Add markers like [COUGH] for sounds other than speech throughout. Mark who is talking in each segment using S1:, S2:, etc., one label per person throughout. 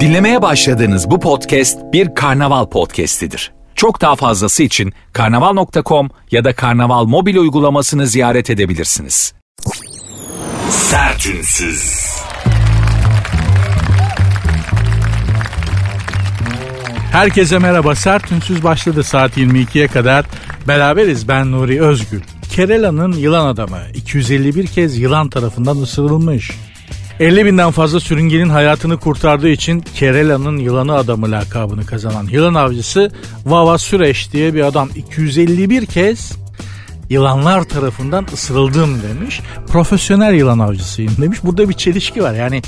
S1: Dinlemeye başladığınız bu podcast bir karnaval podcastidir. Çok daha fazlası için karnaval.com ya da karnaval mobil uygulamasını ziyaret edebilirsiniz. Sertünsüz.
S2: Herkese merhaba. Sert Ünsüz başladı saat 22'ye kadar. Beraberiz ben Nuri Özgül. Kerala'nın yılan adamı 251 kez yılan tarafından ısırılmış. 50 binden fazla sürüngenin hayatını kurtardığı için Kerala'nın yılanı adamı lakabını kazanan yılan avcısı Vava Süreş diye bir adam 251 kez yılanlar tarafından ısırıldım demiş. Profesyonel yılan avcısıyım demiş. Burada bir çelişki var. Yani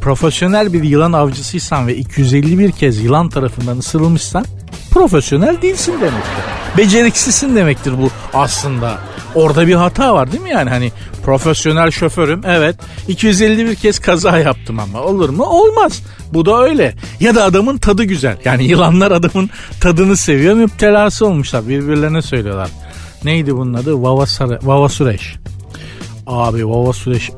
S2: profesyonel bir yılan avcısıysan ve 251 kez yılan tarafından ısırılmışsan profesyonel değilsin demektir. Beceriksizsin demektir bu aslında. Orada bir hata var değil mi yani hani profesyonel şoförüm evet 251 kez kaza yaptım ama olur mu? Olmaz. Bu da öyle. Ya da adamın tadı güzel. Yani yılanlar adamın tadını seviyor müptelası olmuşlar birbirlerine söylüyorlar. Neydi bunun adı? Vava, Sare, Vava Sureş. Abi Vava Sureş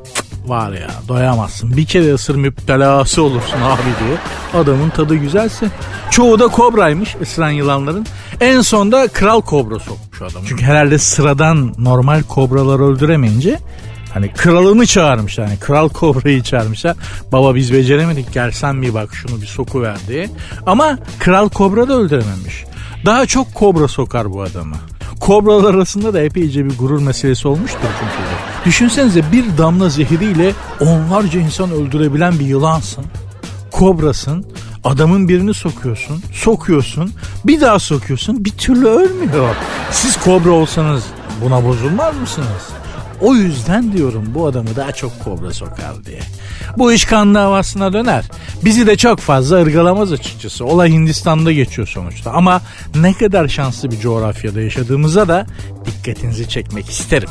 S2: var ya doyamazsın. Bir kere ısır müptelası olursun abi diye. Adamın tadı güzelse. Çoğu da kobraymış ısıran yılanların. En sonda kral kobra sokmuş adam. Çünkü herhalde sıradan normal kobraları öldüremeyince Hani kralını çağırmış yani kral kobrayı çağırmışlar. Baba biz beceremedik gelsen bir bak şunu bir soku ver diye. Ama kral kobra da öldürememiş. Daha çok kobra sokar bu adamı. Kobralar arasında da epeyce bir gurur meselesi olmuştur çünkü. Düşünsenize bir damla zehiriyle onlarca insan öldürebilen bir yılansın. Kobrasın. Adamın birini sokuyorsun, sokuyorsun, bir daha sokuyorsun, bir türlü ölmüyor. Siz kobra olsanız buna bozulmaz mısınız? O yüzden diyorum bu adamı daha çok kobra sokar diye. Bu iş kan davasına döner. Bizi de çok fazla ırgalamaz açıkçası. Olay Hindistan'da geçiyor sonuçta. Ama ne kadar şanslı bir coğrafyada yaşadığımıza da dikkatinizi çekmek isterim.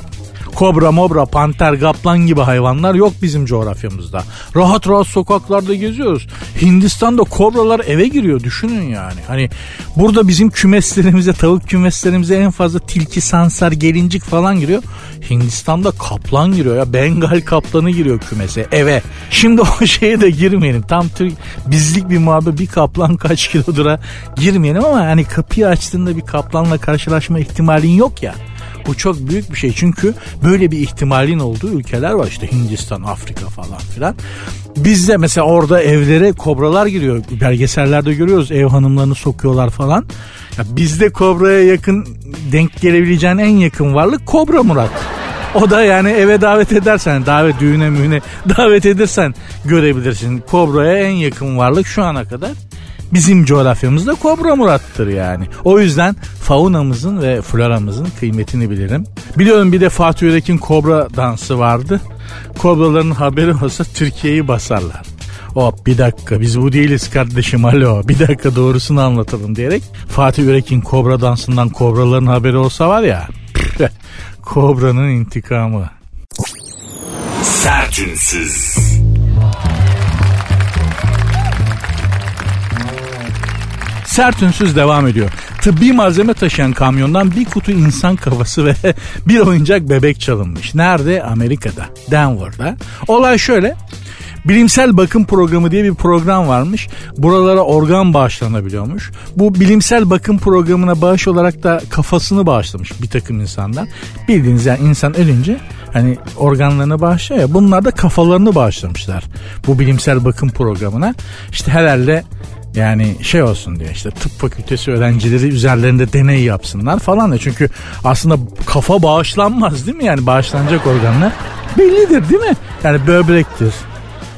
S2: Kobra, mobra, panter, kaplan gibi hayvanlar yok bizim coğrafyamızda. Rahat rahat sokaklarda geziyoruz. Hindistan'da kobralar eve giriyor düşünün yani. Hani burada bizim kümeslerimize, tavuk kümeslerimize en fazla tilki, sansar, gelincik falan giriyor. Hindistan'da kaplan giriyor ya. Bengal kaplanı giriyor kümese eve. Şimdi o [LAUGHS] şeye de girmeyelim. Tam Türk bizlik bir muhabbet bir kaplan kaç kilodura girmeyelim ama hani kapıyı açtığında bir kaplanla karşılaşma ihtimalin yok ya. Bu çok büyük bir şey çünkü böyle bir ihtimalin olduğu ülkeler var işte Hindistan, Afrika falan filan. Bizde mesela orada evlere kobralar giriyor. Belgesellerde görüyoruz ev hanımlarını sokuyorlar falan. Ya bizde kobraya yakın denk gelebileceğin en yakın varlık Kobra Murat. O da yani eve davet edersen, davet düğüne mühüne davet edersen görebilirsin. Kobra'ya en yakın varlık şu ana kadar bizim coğrafyamızda Kobra Murat'tır yani. O yüzden faunamızın ve floramızın kıymetini bilirim. Biliyorum bir de Fatih Yürek'in Kobra dansı vardı. Kobraların haberi olsa Türkiye'yi basarlar. Hop bir dakika biz bu değiliz kardeşim alo bir dakika doğrusunu anlatalım diyerek Fatih Yürek'in kobra dansından kobraların haberi olsa var ya kobranın intikamı.
S1: Sertünsüz.
S2: Sert ünsüz devam ediyor. Tıbbi malzeme taşıyan kamyondan bir kutu insan kafası ve [LAUGHS] bir oyuncak bebek çalınmış. Nerede? Amerika'da. Denver'da. Olay şöyle. Bilimsel bakım programı diye bir program varmış. Buralara organ bağışlanabiliyormuş. Bu bilimsel bakım programına bağış olarak da kafasını bağışlamış bir takım insanlar. Bildiğiniz yani insan ölünce hani organlarını bağışlıyor ya bunlar da kafalarını bağışlamışlar. Bu bilimsel bakım programına. İşte herhalde yani şey olsun diye işte tıp fakültesi öğrencileri üzerlerinde deney yapsınlar falan da çünkü aslında kafa bağışlanmaz değil mi yani bağışlanacak organlar bellidir değil mi? Yani böbrektir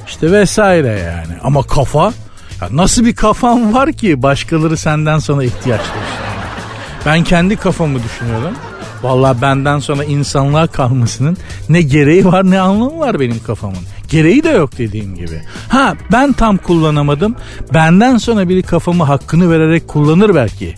S2: işte vesaire yani ama kafa ya nasıl bir kafan var ki başkaları senden sonra ihtiyaç duysun? Ben kendi kafamı düşünüyorum. Valla benden sonra insanlığa kalmasının ne gereği var ne anlamı var benim kafamın. Gereği de yok dediğim gibi. Ha ben tam kullanamadım. Benden sonra biri kafamı hakkını vererek kullanır belki.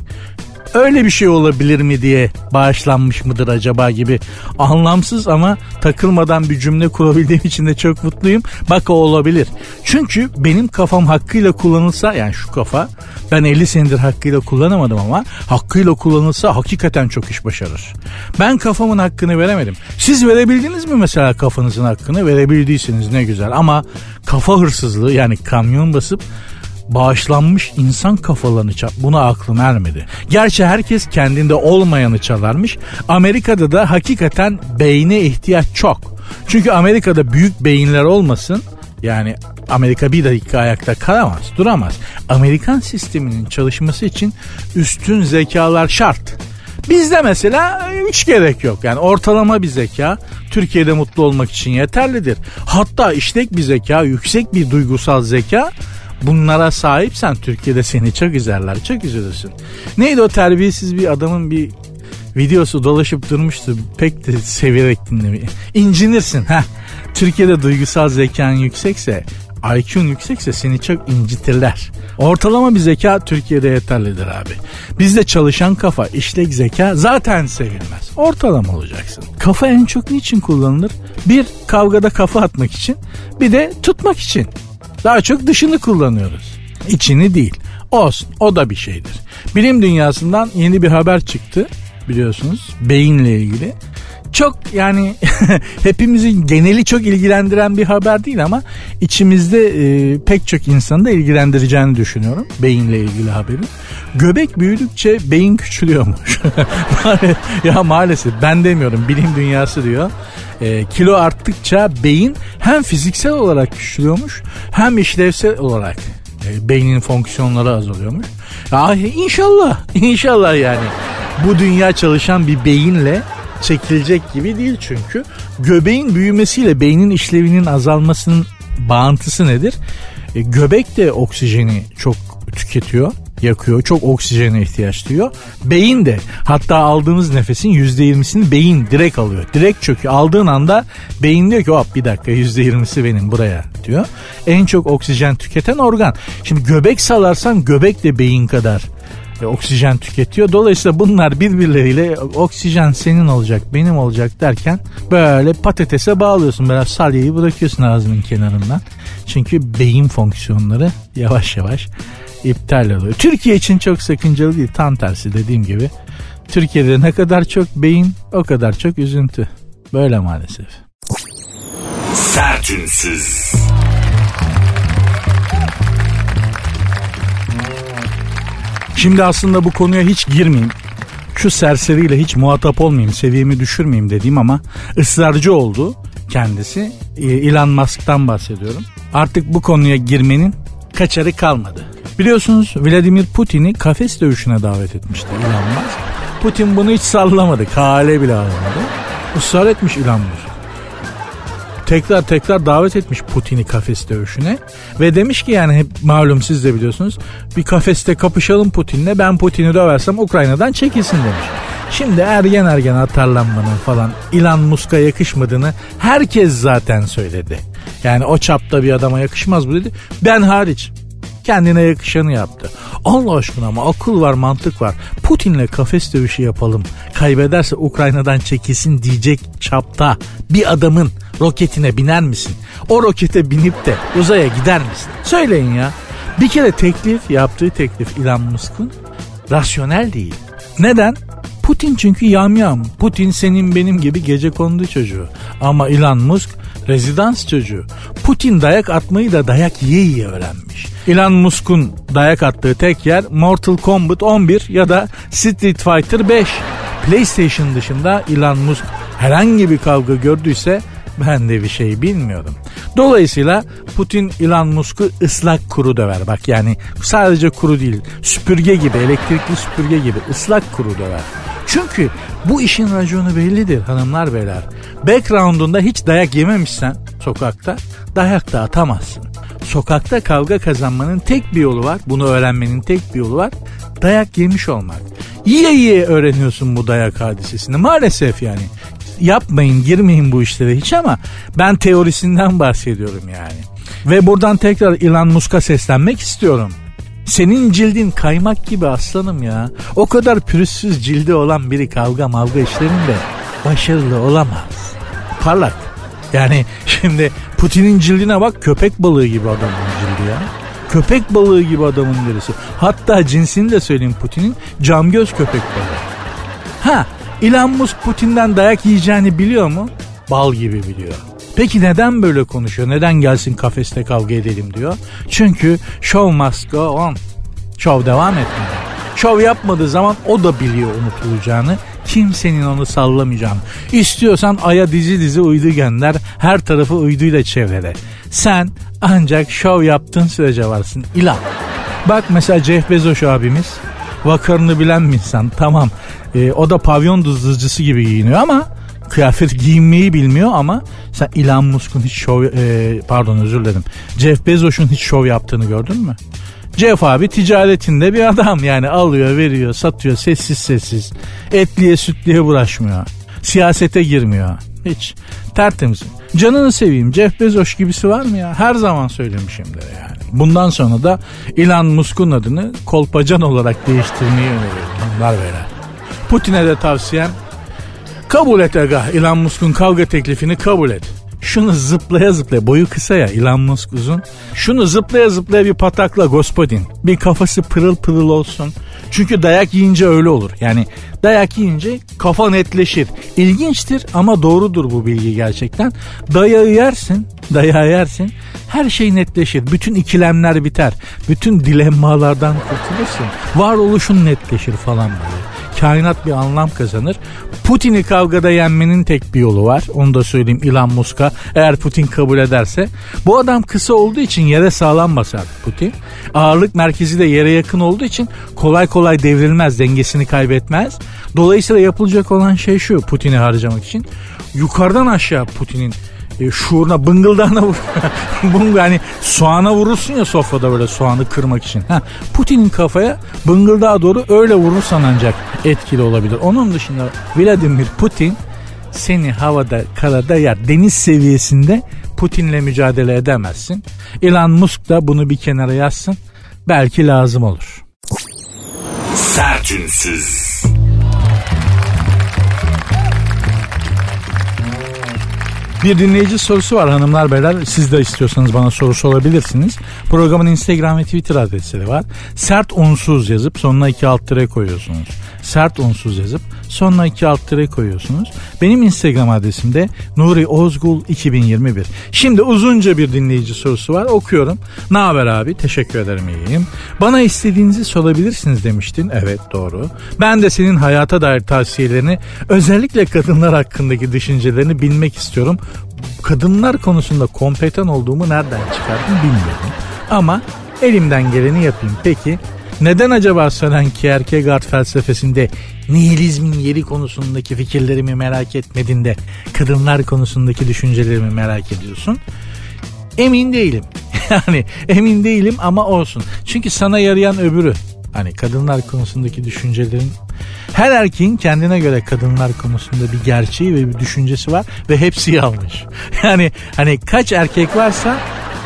S2: Öyle bir şey olabilir mi diye bağışlanmış mıdır acaba gibi anlamsız ama takılmadan bir cümle kurabildiğim için de çok mutluyum. Bak o olabilir. Çünkü benim kafam hakkıyla kullanılsa yani şu kafa ben 50 senedir hakkıyla kullanamadım ama hakkıyla kullanılsa hakikaten çok iş başarır. Ben kafamın hakkını veremedim. Siz verebildiniz mi mesela kafanızın hakkını? Verebildiyseniz ne güzel ama kafa hırsızlığı yani kamyon basıp bağışlanmış insan kafalarını çal. Buna aklım ermedi. Gerçi herkes kendinde olmayanı çalarmış. Amerika'da da hakikaten beyne ihtiyaç çok. Çünkü Amerika'da büyük beyinler olmasın yani Amerika bir dakika ayakta kalamaz, duramaz. Amerikan sisteminin çalışması için üstün zekalar şart. Bizde mesela hiç gerek yok. Yani ortalama bir zeka Türkiye'de mutlu olmak için yeterlidir. Hatta işlek bir zeka, yüksek bir duygusal zeka bunlara sahipsen Türkiye'de seni çok üzerler, çok üzülürsün. Neydi o terbiyesiz bir adamın bir videosu dolaşıp durmuştu. Pek de severek dinlemeyi. İncinirsin. ha. Türkiye'de duygusal zekan yüksekse IQ'un yüksekse seni çok incitirler. Ortalama bir zeka Türkiye'de yeterlidir abi. Bizde çalışan kafa, işlek zeka zaten sevilmez. Ortalama olacaksın. Kafa en çok niçin kullanılır? Bir, kavgada kafa atmak için. Bir de tutmak için. Daha çok dışını kullanıyoruz. İçini değil. Olsun o da bir şeydir. Bilim dünyasından yeni bir haber çıktı biliyorsunuz beyinle ilgili. Çok yani [LAUGHS] hepimizin geneli çok ilgilendiren bir haber değil ama içimizde e, pek çok insanı da ilgilendireceğini düşünüyorum beyinle ilgili haberin. Göbek büyüdükçe beyin küçülüyormuş. [LAUGHS] ya maalesef ben demiyorum bilim dünyası diyor. E, kilo arttıkça beyin hem fiziksel olarak küçülüyormuş hem işlevsel olarak e, beynin fonksiyonları azalıyormuş. Ya inşallah inşallah yani bu dünya çalışan bir beyinle çekilecek gibi değil çünkü. Göbeğin büyümesiyle beynin işlevinin azalmasının bağıntısı nedir? E, göbek de oksijeni çok tüketiyor yakıyor. Çok oksijene ihtiyaç duyuyor. Beyin de hatta aldığımız nefesin %20'sini beyin direkt alıyor. Direkt çöküyor. Aldığın anda beyin diyor ki hop bir dakika %20'si benim buraya diyor. En çok oksijen tüketen organ. Şimdi göbek salarsan göbek de beyin kadar oksijen tüketiyor. Dolayısıyla bunlar birbirleriyle oksijen senin olacak benim olacak derken böyle patatese bağlıyorsun. Böyle salyayı bırakıyorsun ağzının kenarından. Çünkü beyin fonksiyonları yavaş yavaş iptal oluyor. Türkiye için çok sakıncalı değil. Tam tersi dediğim gibi. Türkiye'de ne kadar çok beyin o kadar çok üzüntü. Böyle maalesef. Sertünsüz. Şimdi aslında bu konuya hiç girmeyeyim. Şu serseriyle hiç muhatap olmayayım, seviyemi düşürmeyeyim dediğim ama ısrarcı oldu kendisi. Ee, Elon Musk'tan bahsediyorum. Artık bu konuya girmenin kaçarı kalmadı. Biliyorsunuz Vladimir Putin'i kafes dövüşüne davet etmişti Elon Musk. Putin bunu hiç sallamadı. Kale bile almadı. Israr etmiş Elon Musk. Tekrar tekrar davet etmiş Putin'i kafes dövüşüne. Ve demiş ki yani hep malum siz de biliyorsunuz. Bir kafeste kapışalım Putin'le ben Putin'i döversem Ukrayna'dan çekilsin demiş. Şimdi ergen ergen atarlanmanın falan Elon Musk'a yakışmadığını herkes zaten söyledi. Yani o çapta bir adama yakışmaz bu dedi. Ben hariç kendine yakışanı yaptı. Allah aşkına ama akıl var mantık var. Putin'le kafes dövüşü yapalım. Kaybederse Ukrayna'dan çekilsin diyecek çapta bir adamın roketine biner misin? O rokete binip de uzaya gider misin? Söyleyin ya. Bir kere teklif yaptığı teklif Elon Musk'un rasyonel değil. Neden? Putin çünkü yamyam. Putin senin benim gibi gece kondu çocuğu. Ama Elon Musk rezidans çocuğu. Putin dayak atmayı da dayak yiye yiye öğrenmiş. Elon Musk'un dayak attığı tek yer Mortal Kombat 11 ya da Street Fighter 5. PlayStation dışında Elon Musk herhangi bir kavga gördüyse ben de bir şey bilmiyorum. Dolayısıyla Putin Elon Musk'u ıslak kuru döver. Bak yani sadece kuru değil süpürge gibi elektrikli süpürge gibi ıslak kuru döver. Çünkü bu işin raconu bellidir hanımlar beyler. Background'unda hiç dayak yememişsen sokakta dayak da atamazsın. Sokakta kavga kazanmanın tek bir yolu var. Bunu öğrenmenin tek bir yolu var. Dayak yemiş olmak. Yiye yiye öğreniyorsun bu dayak hadisesini. Maalesef yani. Yapmayın girmeyin bu işlere hiç ama ben teorisinden bahsediyorum yani. Ve buradan tekrar Elon Musk'a seslenmek istiyorum. Senin cildin kaymak gibi aslanım ya. O kadar pürüzsüz cildi olan biri kavga mavga işlerinde başarılı olamaz. Parlak. Yani şimdi Putin'in cildine bak köpek balığı gibi adamın cildi ya. Köpek balığı gibi adamın derisi. Hatta cinsini de söyleyeyim Putin'in cam göz köpek balığı. Ha Elon Musk Putin'den dayak yiyeceğini biliyor mu? Bal gibi biliyor. Peki neden böyle konuşuyor? Neden gelsin kafeste kavga edelim diyor? Çünkü show must go on. Show devam etmeli. Show yapmadığı zaman o da biliyor unutulacağını. Kimsenin onu sallamayacağını. İstiyorsan aya dizi dizi uydu gönder. Her tarafı uyduyla çevrele. Sen ancak show yaptığın sürece varsın. İlan. Bak mesela Jeff Bezos abimiz vakarını bilen bir insan. Tamam e, o da pavyon dızıcısı gibi giyiniyor ama kıyafet giyinmeyi bilmiyor ama sen Elon Musk'un hiç şov e, pardon özür dilerim. Jeff Bezos'un hiç şov yaptığını gördün mü? Jeff abi ticaretinde bir adam. Yani alıyor veriyor satıyor sessiz sessiz. Etliye sütliye bulaşmıyor. Siyasete girmiyor. Hiç. Tertemiz. Canını seveyim Jeff Bezos gibisi var mı ya? Her zaman söylemişimdir yani. Bundan sonra da Elon Musk'un adını kolpacan olarak değiştirmeyi öneriyorum. Bunlar böyle. Putin'e de tavsiyem kabul et aga Elon Musk'un kavga teklifini kabul et şunu zıplaya zıplaya boyu kısa ya Elon Musk uzun. Şunu zıplaya zıplaya bir patakla gospodin. Bir kafası pırıl pırıl olsun. Çünkü dayak yiyince öyle olur. Yani dayak yiyince kafa netleşir. İlginçtir ama doğrudur bu bilgi gerçekten. Dayağı yersin, dayağı yersin. Her şey netleşir. Bütün ikilemler biter. Bütün dilemmalardan kurtulursun. Varoluşun netleşir falan böyle kainat bir anlam kazanır. Putin'i kavgada yenmenin tek bir yolu var. Onu da söyleyeyim Elon Musk'a. Eğer Putin kabul ederse. Bu adam kısa olduğu için yere sağlam basar Putin. Ağırlık merkezi de yere yakın olduğu için kolay kolay devrilmez, dengesini kaybetmez. Dolayısıyla yapılacak olan şey şu Putin'i harcamak için. Yukarıdan aşağı Putin'in e, şuuruna bıngıldağına vur. [LAUGHS] Bunga hani soğana vurursun ya sofrada böyle soğanı kırmak için. Ha, Putin'in kafaya bıngıldağa doğru öyle vurursan ancak etkili olabilir. Onun dışında Vladimir Putin seni havada karada yer deniz seviyesinde Putin'le mücadele edemezsin. Elon Musk da bunu bir kenara yazsın. Belki lazım olur. Sertünsüz. Bir dinleyici sorusu var hanımlar beyler. Siz de istiyorsanız bana soru sorabilirsiniz. Programın Instagram ve Twitter adresleri var. Sert unsuz yazıp sonuna iki alt tire koyuyorsunuz. Sert unsuz yazıp sonuna iki alt tire koyuyorsunuz. Benim Instagram adresim de Nuri Ozgul 2021. Şimdi uzunca bir dinleyici sorusu var. Okuyorum. Ne haber abi? Teşekkür ederim iyiyim. Bana istediğinizi sorabilirsiniz demiştin. Evet doğru. Ben de senin hayata dair tavsiyelerini özellikle kadınlar hakkındaki düşüncelerini bilmek istiyorum. Kadınlar konusunda kompetan olduğumu nereden çıkardım bilmiyorum. Ama elimden geleni yapayım. Peki neden acaba Solenki Kierkegaard felsefesinde nihilizmin yeri konusundaki fikirlerimi merak etmedin de kadınlar konusundaki düşüncelerimi merak ediyorsun? Emin değilim. [LAUGHS] Yani emin değilim ama olsun. Çünkü sana yarayan öbürü. Hani kadınlar konusundaki düşüncelerin her erkeğin kendine göre kadınlar konusunda bir gerçeği ve bir düşüncesi var ve hepsi yanlış. [LAUGHS] Yani hani kaç erkek varsa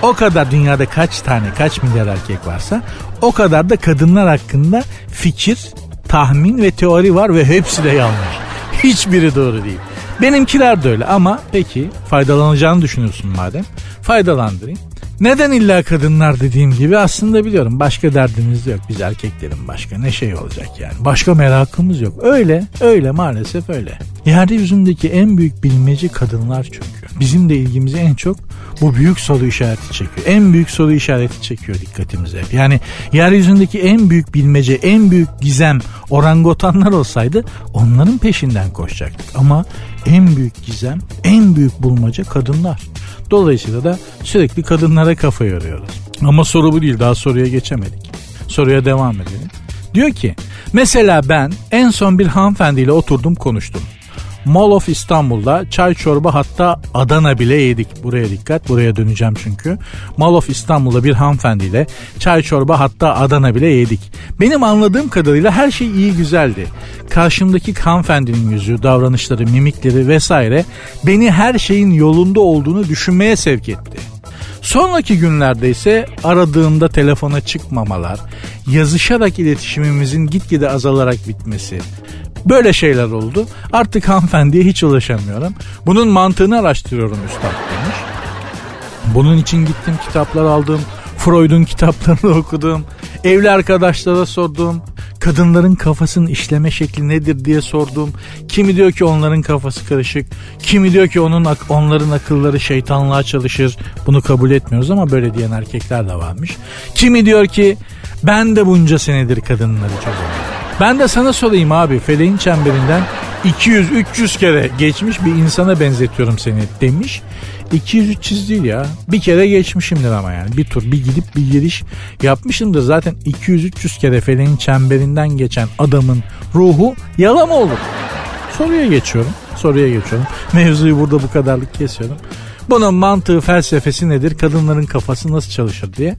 S2: o kadar dünyada kaç tane kaç milyar erkek varsa o kadar da kadınlar hakkında fikir, tahmin ve teori var ve hepsi de yanlış. Hiçbiri doğru değil. Benimkiler de öyle ama peki faydalanacağını düşünüyorsun madem faydalandırayım. Neden illa kadınlar dediğim gibi aslında biliyorum başka derdimiz yok. Biz erkeklerin başka ne şey olacak yani. Başka merakımız yok. Öyle öyle maalesef öyle. Yeryüzündeki en büyük bilmece kadınlar çünkü. Bizim de ilgimizi en çok bu büyük soru işareti çekiyor. En büyük soru işareti çekiyor dikkatimizi hep. Yani yeryüzündeki en büyük bilmece, en büyük gizem orangotanlar olsaydı onların peşinden koşacaktık. Ama en büyük gizem, en büyük bulmaca kadınlar. Dolayısıyla da sürekli kadınlara kafa yoruyoruz. Ama soru bu değil daha soruya geçemedik. Soruya devam edelim. Diyor ki mesela ben en son bir hanımefendiyle oturdum konuştum. Mall of İstanbul'da çay çorba hatta Adana bile yedik. Buraya dikkat buraya döneceğim çünkü. Mall of İstanbul'da bir hanımefendiyle çay çorba hatta Adana bile yedik. Benim anladığım kadarıyla her şey iyi güzeldi. Karşımdaki hanımefendinin yüzü, davranışları, mimikleri vesaire beni her şeyin yolunda olduğunu düşünmeye sevk etti. Sonraki günlerde ise aradığımda telefona çıkmamalar, yazışarak iletişimimizin gitgide azalarak bitmesi. Böyle şeyler oldu. Artık hanımefendiye hiç ulaşamıyorum. Bunun mantığını araştırıyorum üstad demiş. Bunun için gittim kitaplar aldım. Freud'un kitaplarını [LAUGHS] okudum. Evli arkadaşlara sordum. Kadınların kafasının işleme şekli nedir diye sordum. Kimi diyor ki onların kafası karışık. Kimi diyor ki onun onların akılları şeytanlığa çalışır. Bunu kabul etmiyoruz ama böyle diyen erkekler de varmış. Kimi diyor ki ben de bunca senedir kadınları çözüyorum. Ben de sana sorayım abi feleğin çemberinden 200-300 kere geçmiş bir insana benzetiyorum seni demiş. 200-300 değil ya. Bir kere geçmişimdir ama yani. Bir tur bir gidip bir giriş yapmışımdır. Zaten 200-300 kere feleğin çemberinden geçen adamın ruhu yalan mı olur? Soruya geçiyorum. Soruya geçiyorum. Mevzuyu burada bu kadarlık kesiyorum. Bunun mantığı felsefesi nedir? Kadınların kafası nasıl çalışır diye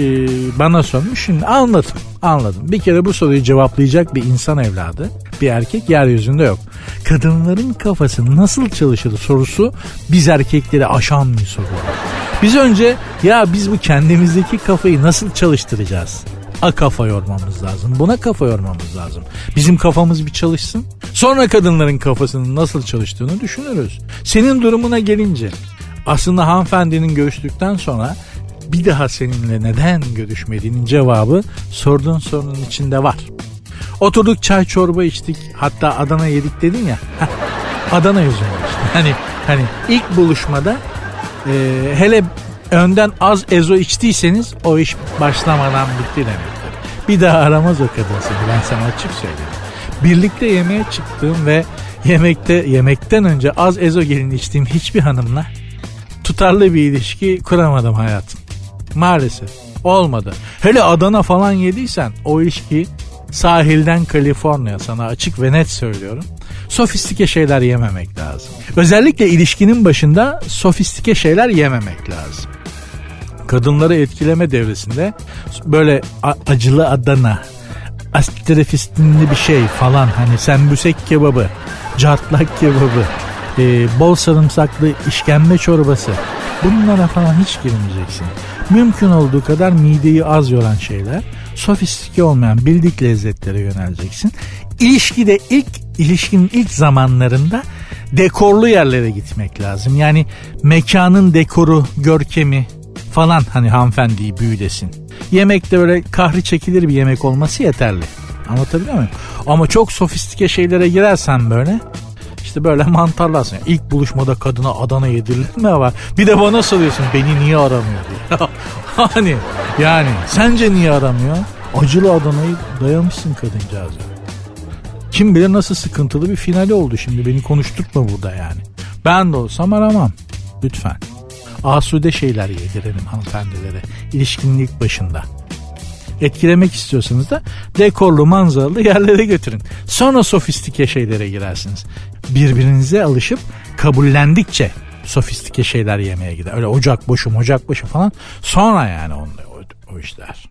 S2: e, bana sormuş. Şimdi anladım. Anladım. Bir kere bu soruyu cevaplayacak bir insan evladı, bir erkek yeryüzünde yok. Kadınların kafası nasıl çalışır sorusu biz erkekleri aşan bir soru. Biz önce ya biz bu kendimizdeki kafayı nasıl çalıştıracağız? A kafa yormamız lazım. Buna kafa yormamız lazım. Bizim kafamız bir çalışsın. Sonra kadınların kafasının nasıl çalıştığını düşünürüz. Senin durumuna gelince aslında hanımefendinin görüştükten sonra bir daha seninle neden görüşmediğinin cevabı sorduğun sorunun içinde var. Oturduk çay çorba içtik hatta Adana yedik dedin ya. Adana yüzünden işte. [LAUGHS] Hani hani ilk buluşmada e, hele önden az ezo içtiyseniz o iş başlamadan bitti demektir. Bir daha aramaz o kadın seni ben sana açık söyleyeyim. Birlikte yemeğe çıktığım ve yemekte yemekten önce az ezo gelin içtiğim hiçbir hanımla tutarlı bir ilişki kuramadım hayatım. Maalesef olmadı. Hele Adana falan yediysen o ilişki sahilden Kaliforniya sana açık ve net söylüyorum. Sofistike şeyler yememek lazım. Özellikle ilişkinin başında sofistike şeyler yememek lazım. Kadınları etkileme devresinde böyle acılı Adana, astrefistinli bir şey falan hani sembüsek kebabı, cartlak kebabı, e, bol sarımsaklı işkembe çorbası bunlara falan hiç girmeyeceksin. Mümkün olduğu kadar mideyi az yoran şeyler, sofistike olmayan bildik lezzetlere yöneleceksin. İlişkide ilk ilişkinin ilk zamanlarında dekorlu yerlere gitmek lazım. Yani mekanın dekoru, görkemi falan hani hanımefendiyi büyülesin. Yemekte böyle kahri çekilir bir yemek olması yeterli. Anlatabiliyor muyum? Ama çok sofistike şeylere girersen böyle işte böyle mantarlarsın. Yani ilk buluşmada kadına Adana yedirilir mi var? Bir de bana soruyorsun beni niye aramıyor diye. [LAUGHS] hani yani sence niye aramıyor? Acılı Adana'yı dayamışsın kadıncağıza. Kim bilir nasıl sıkıntılı bir finali oldu şimdi beni konuşturtma burada yani. Ben de olsam aramam. Lütfen. Asude şeyler yedirelim hanımefendilere. İlişkinin ilk başında. Etkilemek istiyorsanız da dekorlu manzaralı yerlere götürün. Sonra sofistike şeylere girersiniz. Birbirinize alışıp kabullendikçe sofistike şeyler yemeye gider. Öyle ocak boşu ocak boşu falan sonra yani on, o, o işler.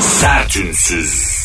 S2: Sertünsüz.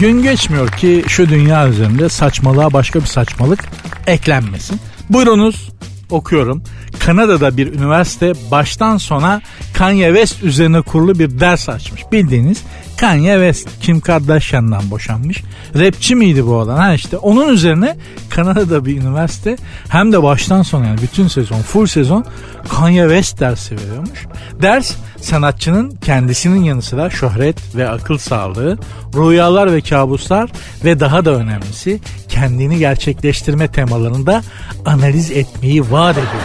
S2: Gün geçmiyor ki şu dünya üzerinde saçmalığa başka bir saçmalık eklenmesin. Buyurunuz okuyorum. Kanada'da bir üniversite baştan sona Kanye West üzerine kurulu bir ders açmış. Bildiğiniz Kanye West Kim Kardashian'dan boşanmış. Rapçi miydi bu adam? Ha işte onun üzerine Kanada'da bir üniversite hem de baştan sona yani bütün sezon full sezon Kanye West dersi veriyormuş. Ders sanatçının kendisinin yanı sıra şöhret ve akıl sağlığı, rüyalar ve kabuslar ve daha da önemlisi kendini gerçekleştirme temalarında analiz etmeyi vaat ediyor.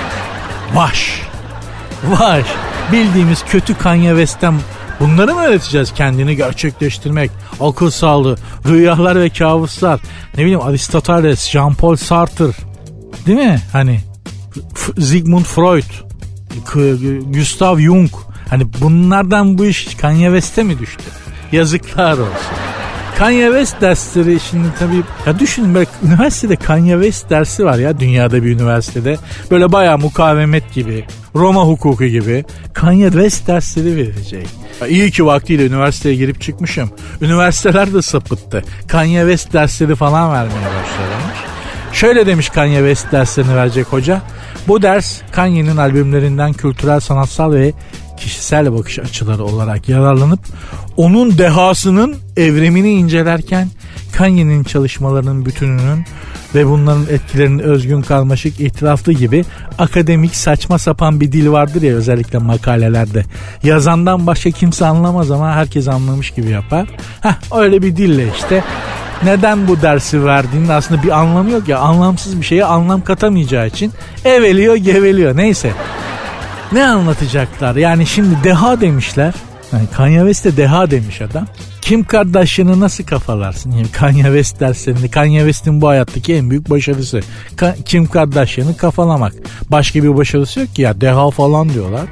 S2: Vaş. Vaş. Bildiğimiz kötü Kanye West'ten bunları mı öğreteceğiz? Kendini gerçekleştirmek, akıl sağlığı, rüyalar ve kabuslar. Ne bileyim Aristoteles, Jean-Paul Sartre. Değil mi? Hani Sigmund Freud, Gustav Jung. Hani bunlardan bu iş Kanye West'e mi düştü? Yazıklar olsun. Kanye West dersleri şimdi tabii ya düşünün böyle üniversitede Kanye West dersi var ya dünyada bir üniversitede. Böyle bayağı mukavemet gibi, Roma hukuku gibi Kanye West dersleri verecek. İyi ki vaktiyle üniversiteye girip çıkmışım. Üniversiteler de sapıttı. Kanye West dersleri falan vermeye başlamış. Şöyle demiş Kanye West derslerini verecek hoca. Bu ders Kanye'nin albümlerinden kültürel, sanatsal ve kişisel bakış açıları olarak yararlanıp onun dehasının evrimini incelerken Kanye'nin çalışmalarının bütününün ve bunların etkilerinin özgün karmaşık itiraflı gibi akademik saçma sapan bir dil vardır ya özellikle makalelerde. Yazandan başka kimse anlamaz ama herkes anlamış gibi yapar. Heh öyle bir dille işte neden bu dersi verdiğinin aslında bir anlamı yok ya. Anlamsız bir şeye anlam katamayacağı için eveliyor geveliyor. Neyse. Ne anlatacaklar? Yani şimdi deha demişler. Yani Kanye West de deha demiş adam. Kim Kardashian'ı nasıl kafalarsın? Yani Kanye West derslerinde Kanye West'in bu hayattaki en büyük başarısı. Ka- Kim Kardashian'ı kafalamak. Başka bir başarısı yok ki ya deha falan diyorlar.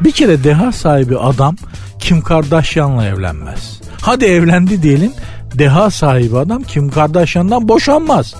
S2: Bir kere deha sahibi adam Kim Kardashian'la evlenmez. Hadi evlendi diyelim. Deha sahibi adam Kim Kardashian'dan boşanmaz.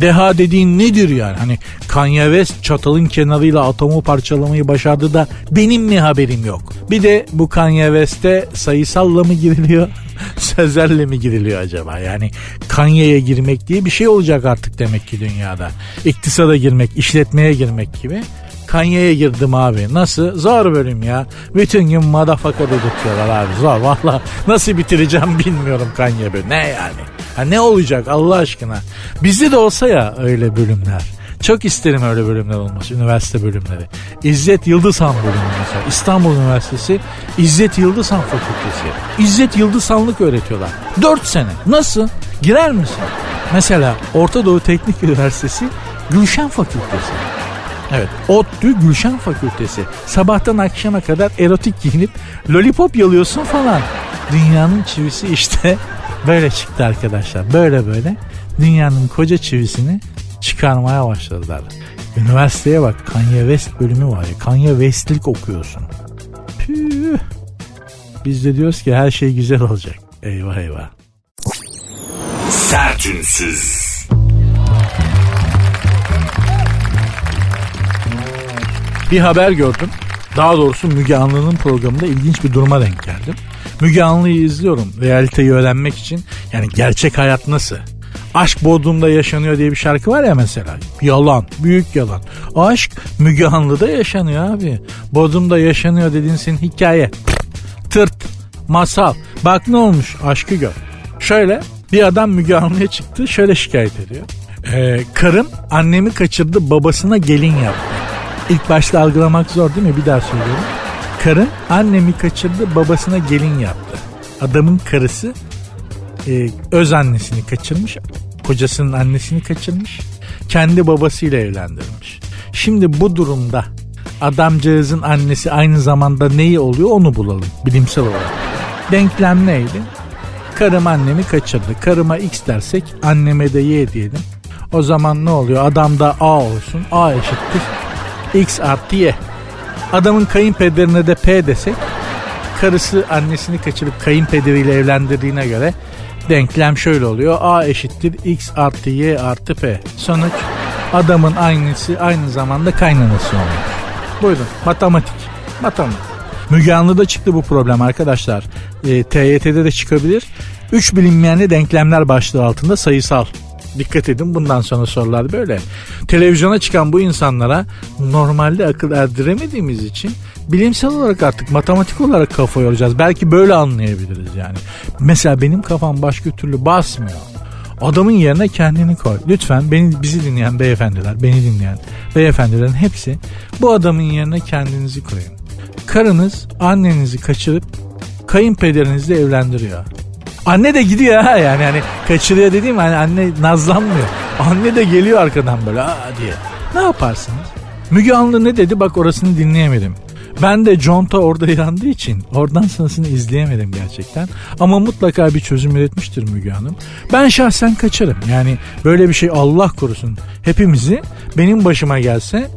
S2: Deha dediğin nedir yani? Hani Kanye West çatalın kenarıyla atomu parçalamayı başardı da benim mi haberim yok? Bir de bu Kanye West'e sayısalla mı giriliyor? [LAUGHS] Sözlerle mi giriliyor acaba? Yani Kanye'ye girmek diye bir şey olacak artık demek ki dünyada. İktisada girmek, işletmeye girmek gibi. Kanye'ye girdim abi. Nasıl? Zor bölüm ya. Bütün gün madafaka dedirtiyorlar abi. Zor valla. Nasıl bitireceğim bilmiyorum Kanye. Ne yani? Ha ne olacak Allah aşkına? Bizde de olsa ya öyle bölümler. Çok isterim öyle bölümler olması, üniversite bölümleri. İzzet Yıldızhan bölümü mesela. İstanbul Üniversitesi İzzet Yıldızhan Fakültesi. İzzet Yıldızhanlık öğretiyorlar. 4 sene. Nasıl? Girer misin? Mesela Orta Doğu Teknik Üniversitesi Gülşen Fakültesi. Evet. ODTÜ Gülşen Fakültesi. Sabahtan akşama kadar erotik giyinip lollipop yalıyorsun falan. Dünyanın çivisi işte böyle çıktı arkadaşlar. Böyle böyle dünyanın koca çivisini çıkarmaya başladılar. Üniversiteye bak Kanye West bölümü var ya. Kanye West'lik okuyorsun. Püh. Biz de diyoruz ki her şey güzel olacak. Eyvah eyvah.
S1: Sertünsüz.
S2: Bir haber gördüm. Daha doğrusu Müge Anlı'nın programında ilginç bir duruma denk geldim. Müge Anlı'yı izliyorum realiteyi öğrenmek için. Yani gerçek hayat nasıl? Aşk Bodrum'da yaşanıyor diye bir şarkı var ya mesela. Yalan, büyük yalan. Aşk Müge Anlı'da yaşanıyor abi. Bodrum'da yaşanıyor dediğin senin hikaye. Tırt, masal. Bak ne olmuş aşkı gör. Şöyle bir adam Müge Anlı'ya çıktı şöyle şikayet ediyor. Ee, karım annemi kaçırdı babasına gelin yaptı. İlk başta algılamak zor değil mi? Bir daha söylüyorum. Karım annemi kaçırdı babasına gelin yaptı. Adamın karısı e, öz annesini kaçırmış. Kocasının annesini kaçırmış. Kendi babasıyla evlendirmiş. Şimdi bu durumda adamcağızın annesi aynı zamanda neyi oluyor onu bulalım bilimsel olarak. Denklem neydi? Karım annemi kaçırdı. Karıma x dersek anneme de y diyelim. O zaman ne oluyor? Adamda a olsun. a eşittir x artı y. Adamın kayınpederine de p desek karısı annesini kaçırıp kayınpederiyle evlendirdiğine göre denklem şöyle oluyor. A eşittir x artı y artı p. Sonuç adamın aynısı aynı zamanda kaynanası oluyor. Buyurun matematik. Matematik. Müge Anlı'da çıktı bu problem arkadaşlar. E, TYT'de de çıkabilir. Üç bilinmeyenli denklemler başlığı altında sayısal Dikkat edin bundan sonra sorular böyle. Televizyona çıkan bu insanlara normalde akıl erdiremediğimiz için bilimsel olarak artık matematik olarak kafa yoracağız. Belki böyle anlayabiliriz yani. Mesela benim kafam başka türlü basmıyor. Adamın yerine kendini koy. Lütfen beni bizi dinleyen beyefendiler, beni dinleyen beyefendilerin hepsi bu adamın yerine kendinizi koyun. Karınız annenizi kaçırıp kayınpederinizle evlendiriyor. Anne de gidiyor ha yani hani kaçırıyor dediğim hani anne nazlanmıyor. Anne de geliyor arkadan böyle aa diye. Ne yaparsınız? Müge Anlı ne dedi bak orasını dinleyemedim. Ben de Conta orada yandığı için oradan sonrasını izleyemedim gerçekten. Ama mutlaka bir çözüm üretmiştir Müge Hanım. Ben şahsen kaçarım. Yani böyle bir şey Allah korusun. Hepimizi benim başıma gelse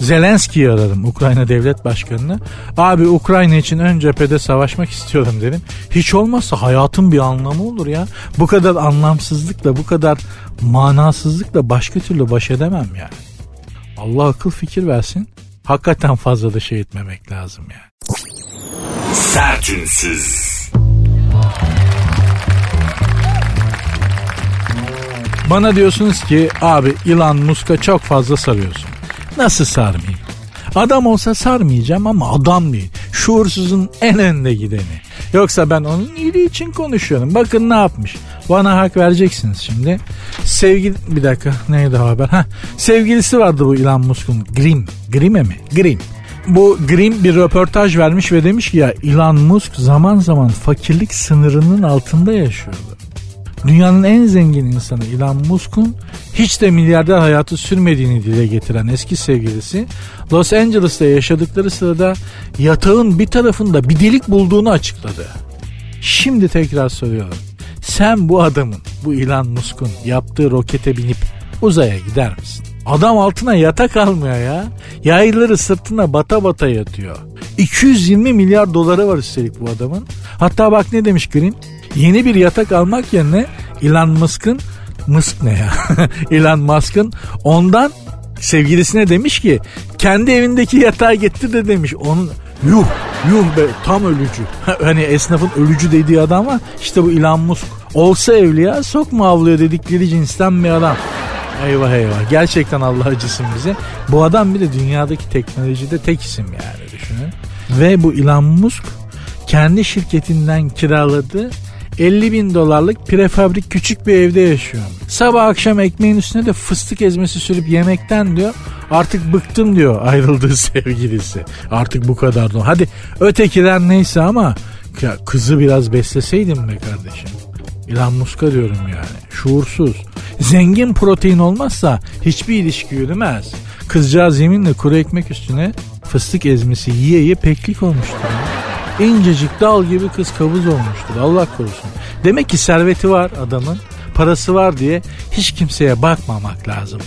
S2: Zelenski'yi aradım Ukrayna Devlet Başkanı'nı. Abi Ukrayna için ön cephede savaşmak istiyorum dedim. Hiç olmazsa hayatın bir anlamı olur ya. Bu kadar anlamsızlıkla bu kadar manasızlıkla başka türlü baş edemem yani. Allah akıl fikir versin. Hakikaten fazla da şey etmemek lazım yani.
S1: Sertünsüz.
S2: Bana diyorsunuz ki abi Elon Musk'a çok fazla sarıyorsun. Nasıl sarmayayım? Adam olsa sarmayacağım ama adam değil. Şuursuzun en önde gideni. Yoksa ben onun iyiliği için konuşuyorum. Bakın ne yapmış. Bana hak vereceksiniz şimdi. Sevgili bir dakika neydi haber? Ha, sevgilisi vardı bu Elon Musk'un. Grim. Grim'e mi? Grim. Bu Grim bir röportaj vermiş ve demiş ki ya Elon Musk zaman zaman fakirlik sınırının altında yaşıyordu. Dünyanın en zengin insanı Elon Musk'un hiç de milyarder hayatı sürmediğini dile getiren eski sevgilisi Los Angeles'ta yaşadıkları sırada yatağın bir tarafında bir delik bulduğunu açıkladı. Şimdi tekrar soruyorum. Sen bu adamın, bu Elon Musk'un yaptığı rokete binip uzaya gider misin? Adam altına yatak almıyor ya. Yayları sırtına bata bata yatıyor. 220 milyar doları var üstelik bu adamın. Hatta bak ne demiş Green? Yeni bir yatak almak yerine Elon Musk'ın Musk ne ya? [LAUGHS] Elon Musk'ın ondan sevgilisine demiş ki kendi evindeki yatağı getir de demiş. Onun yuh yuh be tam ölücü. [LAUGHS] hani esnafın ölücü dediği adam var. İşte bu Elon Musk. Olsa evliya sokma avlıyor dedikleri cinsten bir adam. Eyvah eyvah. Gerçekten Allah acısın bize. Bu adam bir de dünyadaki teknolojide tek isim yani düşünün. Ve bu Elon Musk kendi şirketinden kiraladığı 50 bin dolarlık prefabrik küçük bir evde yaşıyor. Sabah akşam ekmeğin üstüne de fıstık ezmesi sürüp yemekten diyor artık bıktım diyor ayrıldığı [LAUGHS] sevgilisi. Artık bu kadar. Hadi ötekiler neyse ama kızı biraz besleseydim be kardeşim. Elon Musk'a diyorum yani. Şuursuz. Zengin protein olmazsa hiçbir ilişki yürümez. Kızcağız yeminle kuru ekmek üstüne fıstık ezmesi yiye yiye peklik olmuştur. İncecik dal gibi kız kabuz olmuştur. Allah korusun. Demek ki serveti var adamın. Parası var diye hiç kimseye bakmamak lazım.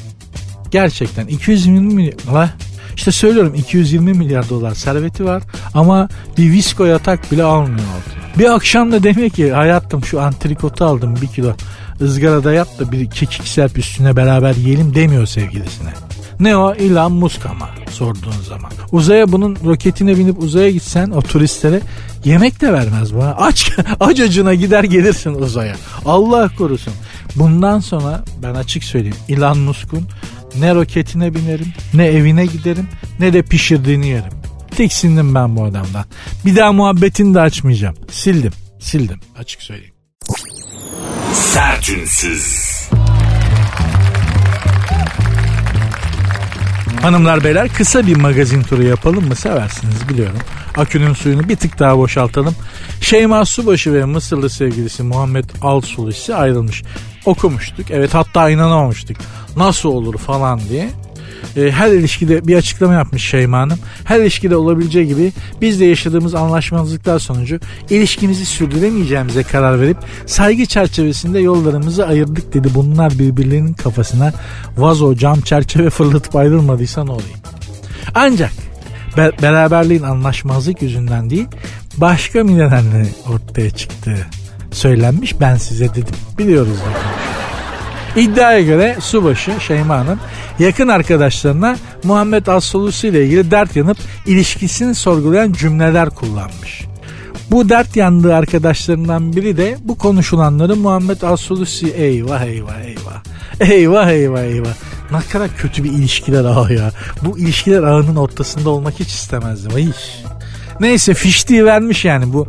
S2: Gerçekten 220 milyar... İşte söylüyorum 220 milyar dolar serveti var ama bir visko yatak bile almıyor Bir akşam da demek ki hayatım şu antrikotu aldım bir kilo ızgarada yap da bir kekik serp üstüne beraber yiyelim demiyor sevgilisine. Ne o? Elon Musk ama sorduğun zaman. Uzaya bunun roketine binip uzaya gitsen o turistlere yemek de vermez bu. Aç, [LAUGHS] aç acına gider gelirsin uzaya. Allah korusun. Bundan sonra ben açık söyleyeyim Elon Musk'un ne roketine binerim ne evine giderim ne de pişirdiğini yerim. Tiksindim ben bu adamdan. Bir daha muhabbetini de açmayacağım. Sildim. Sildim. Açık söyleyeyim. Sertünsüz. Hanımlar beyler kısa bir magazin turu yapalım mı seversiniz biliyorum. Akünün suyunu bir tık daha boşaltalım. Şeyma Subaşı ve Mısırlı sevgilisi Muhammed Al-Sulisi ayrılmış. Okumuştuk evet hatta inanamamıştık. Nasıl olur falan diye e, her ilişkide bir açıklama yapmış Şeyma Hanım. Her ilişkide olabileceği gibi biz de yaşadığımız anlaşmazlıklar sonucu ilişkimizi sürdüremeyeceğimize karar verip saygı çerçevesinde yollarımızı ayırdık dedi. Bunlar birbirlerinin kafasına vazo, cam, çerçeve fırlatıp ayrılmadıysa ne olayım. Ancak be- beraberliğin anlaşmazlık yüzünden değil başka bir nedenle ortaya çıktı söylenmiş ben size dedim. Biliyoruz zaten. İddiaya göre subaşı Şeyma Hanım yakın arkadaşlarına Muhammed Assolusi ile ilgili dert yanıp ilişkisini sorgulayan cümleler kullanmış. Bu dert yandığı arkadaşlarından biri de bu konuşulanları Muhammed Assolusi eyvah eyvah eyvah. Eyvah eyvah eyvah. Ne kadar kötü bir ilişkiler ağı ya. Bu ilişkiler ağının ortasında olmak hiç istemezdim. Ay. Neyse fiştiği vermiş yani bu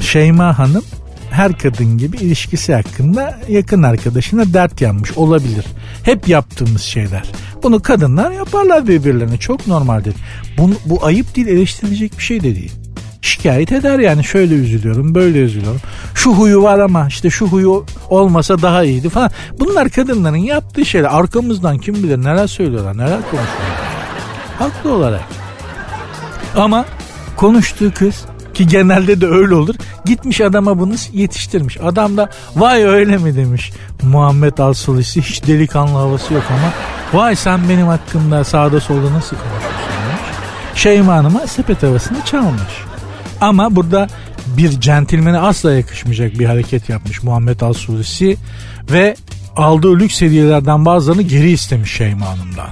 S2: Şeyma Hanım her kadın gibi ilişkisi hakkında yakın arkadaşına dert yanmış olabilir. Hep yaptığımız şeyler. Bunu kadınlar yaparlar birbirlerine çok normaldir. Bu, bu ayıp değil eleştirilecek bir şey de değil. Şikayet eder yani şöyle üzülüyorum böyle üzülüyorum. Şu huyu var ama işte şu huyu olmasa daha iyiydi falan. Bunlar kadınların yaptığı şeyler. Arkamızdan kim bilir neler söylüyorlar neler konuşuyorlar. Haklı olarak. Ama konuştuğu kız ki genelde de öyle olur. Gitmiş adama bunu yetiştirmiş. Adam da vay öyle mi demiş. Muhammed Alsolisi hiç delikanlı havası yok ama vay sen benim hakkımda sağda solda nasıl konuşuyorsun demiş. Şeyma Hanım'a sepet havasını çalmış. Ama burada bir centilmene asla yakışmayacak bir hareket yapmış Muhammed Alsolisi ve aldığı lüks hediyelerden bazılarını geri istemiş Şeyma Hanım'dan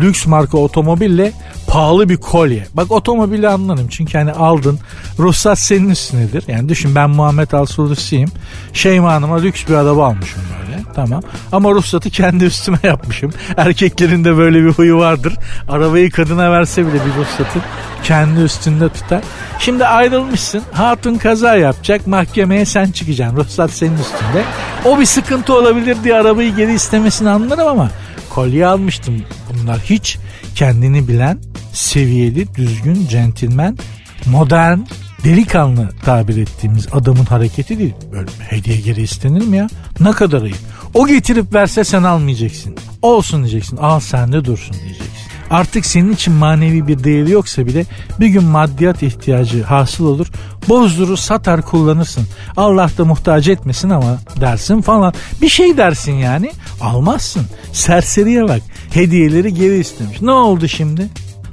S2: lüks marka otomobille pahalı bir kolye. Bak otomobili anlarım çünkü hani aldın ruhsat senin üstünedir. Yani düşün ben Muhammed Alsulusiyim. Şeyma Hanım'a lüks bir araba almışım böyle Tamam. Ama ruhsatı kendi üstüme yapmışım. Erkeklerin de böyle bir huyu vardır. Arabayı kadına verse bile bir ruhsatı kendi üstünde tutar. Şimdi ayrılmışsın. Hatun kaza yapacak. Mahkemeye sen çıkacaksın. Ruhsat senin üstünde. O bir sıkıntı olabilir diye arabayı geri istemesini anlarım ama kolye almıştım. Bunlar hiç kendini bilen, seviyeli, düzgün, centilmen, modern, delikanlı tabir ettiğimiz adamın hareketi değil. Böyle hediye geri istenir mi ya? Ne kadar ayıp. O getirip verse sen almayacaksın. Olsun diyeceksin. Al sende dursun diyeceksin. Artık senin için manevi bir değeri yoksa bile bir gün maddiyat ihtiyacı hasıl olur. Bozdurur satar kullanırsın. Allah da muhtaç etmesin ama dersin falan. Bir şey dersin yani almazsın. Serseriye bak hediyeleri geri istemiş. Ne oldu şimdi?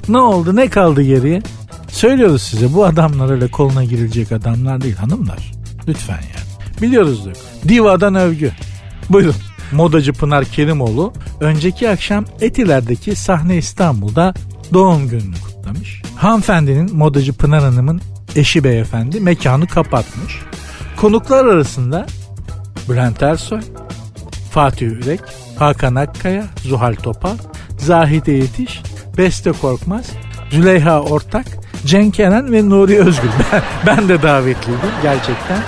S2: Ne oldu ne kaldı geriye? Söylüyoruz size bu adamlar öyle koluna girilecek adamlar değil hanımlar. Lütfen yani. Biliyoruz diyor. Diva'dan övgü. Buyurun. Modacı Pınar Kerimoğlu önceki akşam Etiler'deki sahne İstanbul'da doğum gününü kutlamış. Hanımefendinin modacı Pınar Hanım'ın eşi beyefendi mekanı kapatmış. Konuklar arasında Bülent Ersoy, Fatih Ürek, Hakan Akkaya, Zuhal Topal, Zahide Yetiş, Beste Korkmaz, Züleyha Ortak, Cenk Eren ve Nuri Özgül. [LAUGHS] Ben, de davetliydim gerçekten.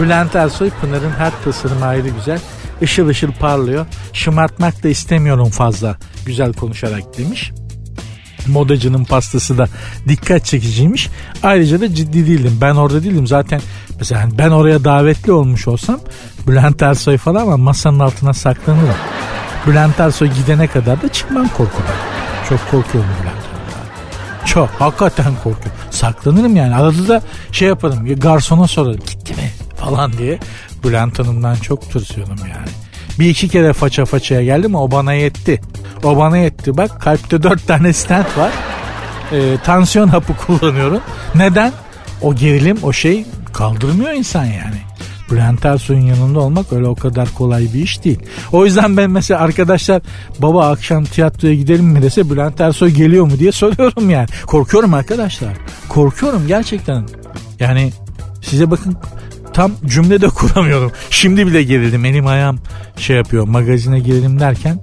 S2: Bülent Ersoy Pınar'ın her tasarımı ayrı güzel. Işıl ışıl parlıyor. Şımartmak da istemiyorum fazla güzel konuşarak demiş. Modacının pastası da dikkat çekiciymiş. Ayrıca da ciddi değildim. Ben orada değildim. Zaten mesela ben oraya davetli olmuş olsam Bülent Ersoy falan ama masanın altına saklanırım. Bülent Ersoy gidene kadar da çıkmam korkudan. Çok korkuyorum Bülent çok hakikaten korkuyorum. Saklanırım yani. Arada da şey yaparım. Garsona sorarım. Gitti mi? Falan diye. Bülent Hanım'dan çok tırsıyorum yani. Bir iki kere faça façaya geldim o bana yetti. O bana yetti. Bak kalpte dört tane stent var. E, tansiyon hapı kullanıyorum. Neden? O gerilim o şey kaldırmıyor insan yani. Bülent Ersoy'un yanında olmak öyle o kadar kolay bir iş değil. O yüzden ben mesela arkadaşlar baba akşam tiyatroya gidelim mi dese Bülent Ersoy geliyor mu diye soruyorum yani. Korkuyorum arkadaşlar. Korkuyorum gerçekten. Yani size bakın tam cümlede [LAUGHS] kuramıyorum. Şimdi bile gerildim. Elim ayağım şey yapıyor. Magazine girelim derken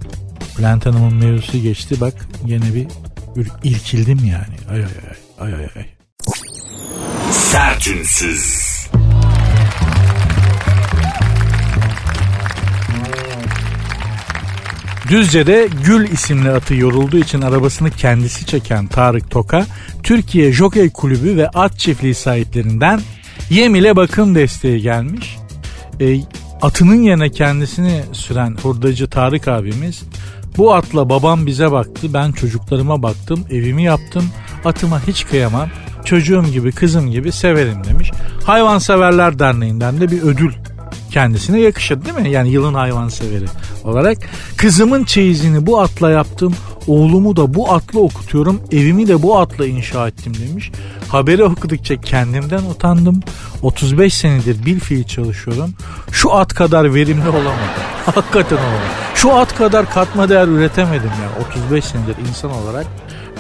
S2: Bülent Hanım'ın mevzusu geçti. Bak yine bir irkildim yani. Ay ay ay. Ay ay ay. Sertünsüz. Düzce'de Gül isimli atı yorulduğu için arabasını kendisi çeken Tarık Toka, Türkiye Jokey Kulübü ve at çiftliği sahiplerinden yem ile bakım desteği gelmiş. E, atının yerine kendisini süren hurdacı Tarık abimiz, bu atla babam bize baktı, ben çocuklarıma baktım, evimi yaptım, atıma hiç kıyamam, çocuğum gibi, kızım gibi severim demiş. Hayvanseverler Derneği'nden de bir ödül kendisine yakışır değil mi? Yani yılın hayvanseveri olarak. Kızımın çeyizini bu atla yaptım. Oğlumu da bu atla okutuyorum. Evimi de bu atla inşa ettim demiş. Haberi okudukça kendimden utandım. 35 senedir bir fiil çalışıyorum. Şu at kadar verimli olamadım. [LAUGHS] Hakikaten olamadım. Şu at kadar katma değer üretemedim yani 35 senedir insan olarak.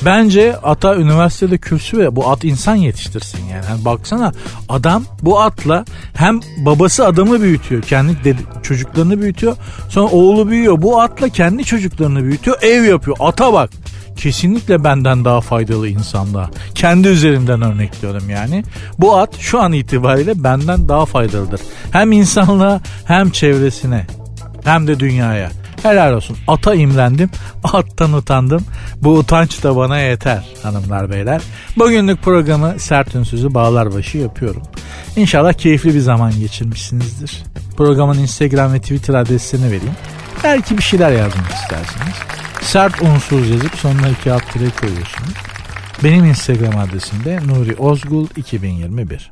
S2: Bence ata üniversitede kürsü ve bu at insan yetiştirsin yani. yani. Baksana adam bu atla hem babası adamı büyütüyor. Kendi dedi, çocuklarını büyütüyor. Sonra oğlu büyüyor. Bu atla kendi çocuklarını büyütüyor. Ev yapıyor. Ata bak. Kesinlikle benden daha faydalı insanlığa. Kendi üzerimden örnekliyorum yani. Bu at şu an itibariyle benden daha faydalıdır. Hem insanlığa hem çevresine hem de dünyaya. Helal olsun. Ata imrendim. [LAUGHS] Attan utandım. Bu utanç da bana yeter hanımlar beyler. Bugünlük programı sert ünsüzü bağlar başı yapıyorum. İnşallah keyifli bir zaman geçirmişsinizdir. Programın Instagram ve Twitter adresini vereyim. Belki bir şeyler yazmak istersiniz. Sert unsuz yazıp sonuna iki alt tire koyuyorsunuz. Benim Instagram adresim de Nuri Ozgul 2021.